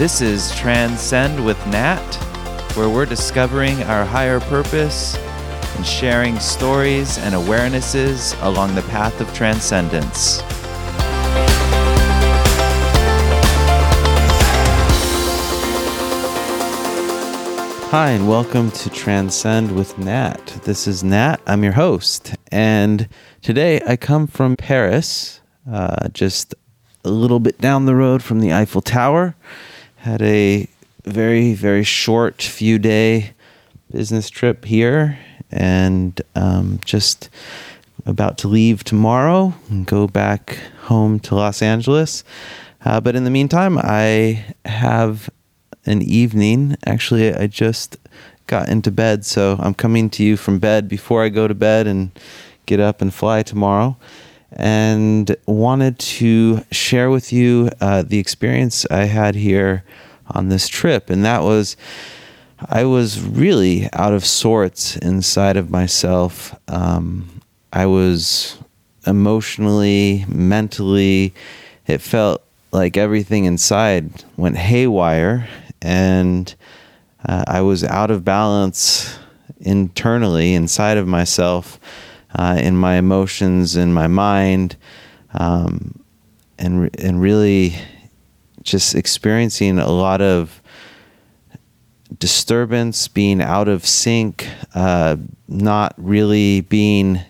This is Transcend with Nat, where we're discovering our higher purpose and sharing stories and awarenesses along the path of transcendence. Hi, and welcome to Transcend with Nat. This is Nat. I'm your host. And today I come from Paris, uh, just a little bit down the road from the Eiffel Tower. Had a very, very short few day business trip here and um, just about to leave tomorrow and go back home to Los Angeles. Uh, but in the meantime, I have an evening. Actually, I just got into bed, so I'm coming to you from bed before I go to bed and get up and fly tomorrow. And wanted to share with you uh, the experience I had here on this trip. And that was, I was really out of sorts inside of myself. Um, I was emotionally, mentally, it felt like everything inside went haywire and uh, I was out of balance internally inside of myself, uh, in my emotions, in my mind, um, and and really just experiencing a lot of disturbance, being out of sync, uh, not really being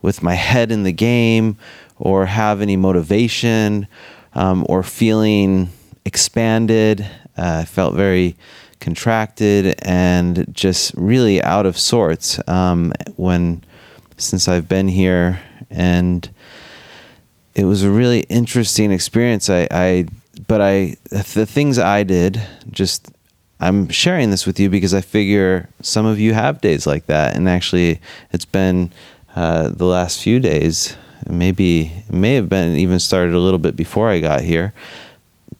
with my head in the game, or have any motivation, um, or feeling expanded. Uh, I felt very contracted and just really out of sorts um, when since I've been here, and it was a really interesting experience. I, I but I the things I did just I'm sharing this with you because I figure some of you have days like that, and actually, it's been uh, the last few days. Maybe it may have been even started a little bit before I got here,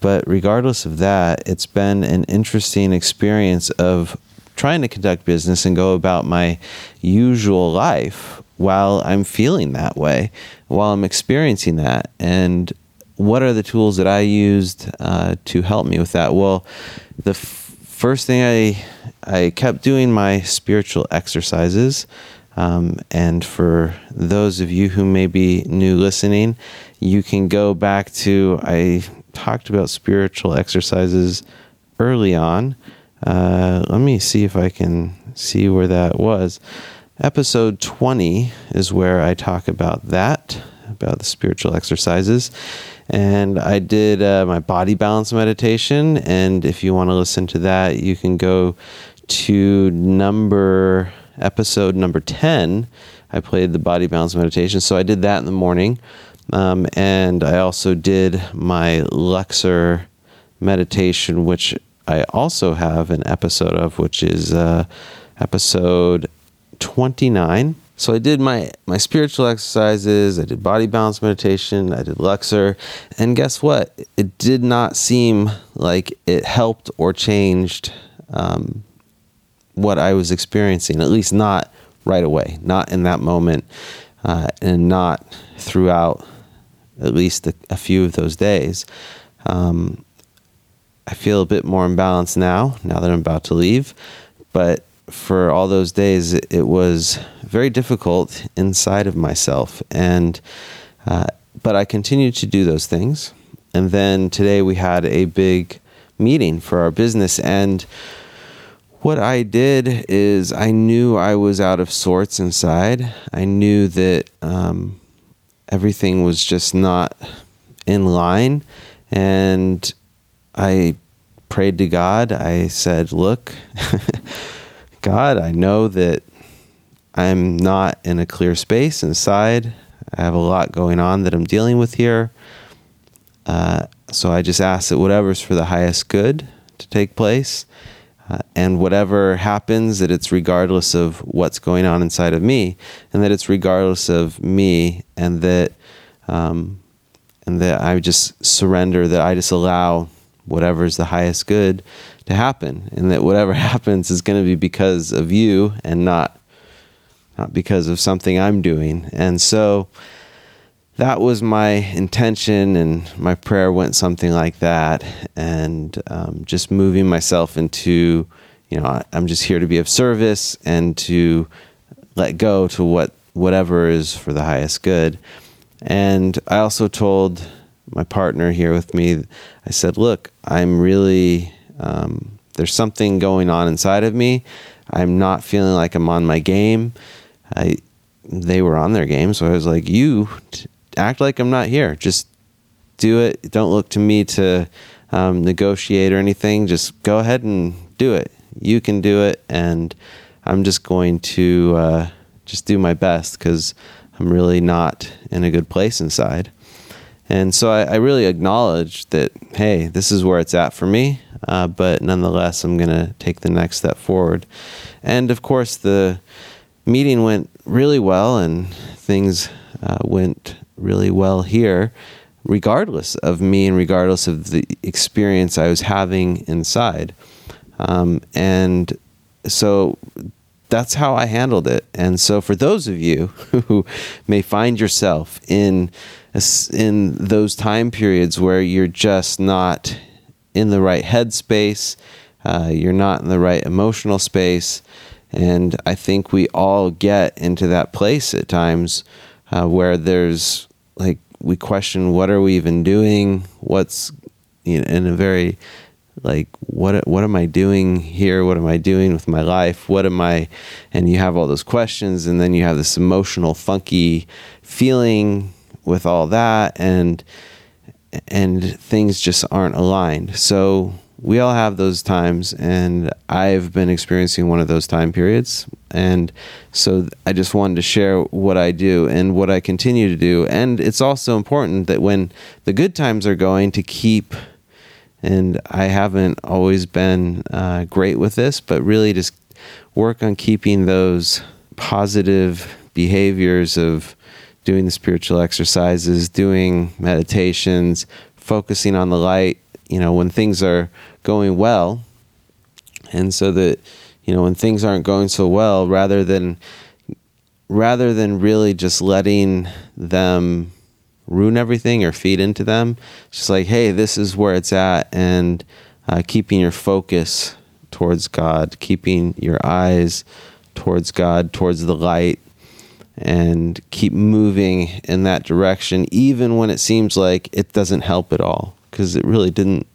but regardless of that, it's been an interesting experience of trying to conduct business and go about my usual life while I'm feeling that way, while I'm experiencing that. And what are the tools that I used uh, to help me with that? Well, the f- first thing I I kept doing my spiritual exercises. Um, and for those of you who may be new listening, you can go back to I talked about spiritual exercises early on. Uh, let me see if I can see where that was. Episode 20 is where I talk about that, about the spiritual exercises. And I did uh, my body balance meditation. And if you want to listen to that, you can go to number, episode number 10. I played the body balance meditation. So I did that in the morning. Um, and I also did my Luxor meditation, which I also have an episode of, which is uh, episode 29. So I did my, my spiritual exercises, I did body balance meditation, I did Luxor, and guess what? It did not seem like it helped or changed um, what I was experiencing, at least not right away, not in that moment, uh, and not throughout at least a, a few of those days. Um, I feel a bit more imbalanced now, now that I'm about to leave. But for all those days, it, was very difficult inside of myself. And, uh, but I continued to do those things. And then today we had a big meeting for our business. And what I did is I knew I was out of sorts inside. I knew that um, everything was just not in line. And I prayed to God. I said, Look, God, I know that I'm not in a clear space inside. I have a lot going on that I'm dealing with here. Uh, so I just ask that whatever's for the highest good to take place. Uh, and whatever happens, that it's regardless of what's going on inside of me, and that it's regardless of me, and that um, and that I just surrender, that I just allow whatever is the highest good to happen, and that whatever happens is going to be because of you and not not because of something I'm doing. And so that was my intention, and my prayer went something like that. And um, just moving myself into, you know, I'm just here to be of service and to let go to what whatever is for the highest good. And I also told my partner here with me, I said, look, I'm really, um, there's something going on inside of me. I'm not feeling like I'm on my game. I, they were on their game. So I was like, you act like I'm not here. Just do it. Don't look to me to um, negotiate or anything. Just go ahead and do it. You can do it. And I'm just going to uh, just do my best because I'm really not in a good place inside. And so I, I really acknowledge that, hey, this is where it's at for me. Uh, but nonetheless, I'm going to take the next step forward. And of course, the meeting went really well and things uh, went really well here, regardless of me and regardless of the experience I was having inside. Um, and so that's how I handled it. And so, for those of you who may find yourself in in those time periods where you're just not in the right headspace, uh, you're not in the right emotional space, and I think we all get into that place at times uh, where there's like we question what are we even doing, what's you know, in a very like what what am I doing here? What am I doing with my life? What am I? And you have all those questions, and then you have this emotional, funky feeling with all that, and and things just aren't aligned. So we all have those times, and I've been experiencing one of those time periods. And so I just wanted to share what I do and what I continue to do. And it's also important that when the good times are going, to keep and I haven't always been uh, great with this, but really just work on keeping those positive behaviors of doing the spiritual exercises, doing meditations, focusing on the light, you know, when things are going well. And so that, you know, when things aren't going so well, rather than rather than really just letting them ruin everything or feed into them. It's just like, hey, this is where it's at, and uh, keeping your focus towards God, keeping your eyes towards God, towards the light, and keep moving in that direction, even when it seems like it doesn't help at all, because it really didn't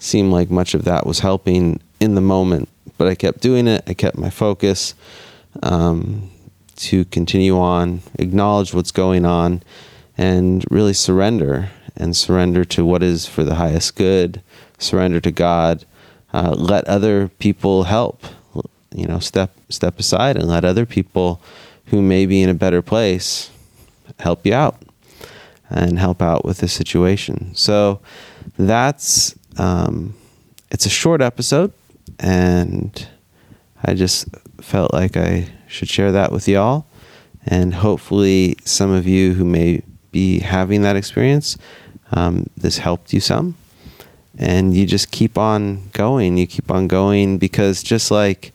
seem like much of that was helping in the moment. But I kept doing it, I kept my focus um, to continue on, acknowledge what's going on and really surrender and surrender to what is for the highest good, surrender to God, uh, let other people help. You know, step step aside and let other people who may be in a better place help you out and help out with the situation. So that's um, it's a short episode, and I just felt like I should share that with y'all, and hopefully some of you who may be having that experience, um, this helped you some. And you just keep on going. You keep on going because just like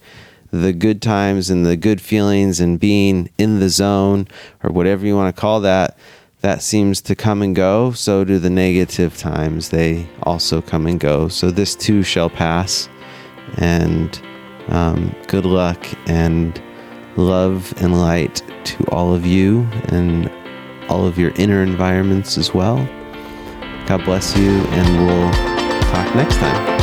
the good times and the good feelings and being in the zone or whatever you want to call that, that seems to come and go. So do the negative times. They also come and go. So this too shall pass. And um, good luck and love and light to all of you. And all of your inner environments as well. God bless you, and we'll talk next time.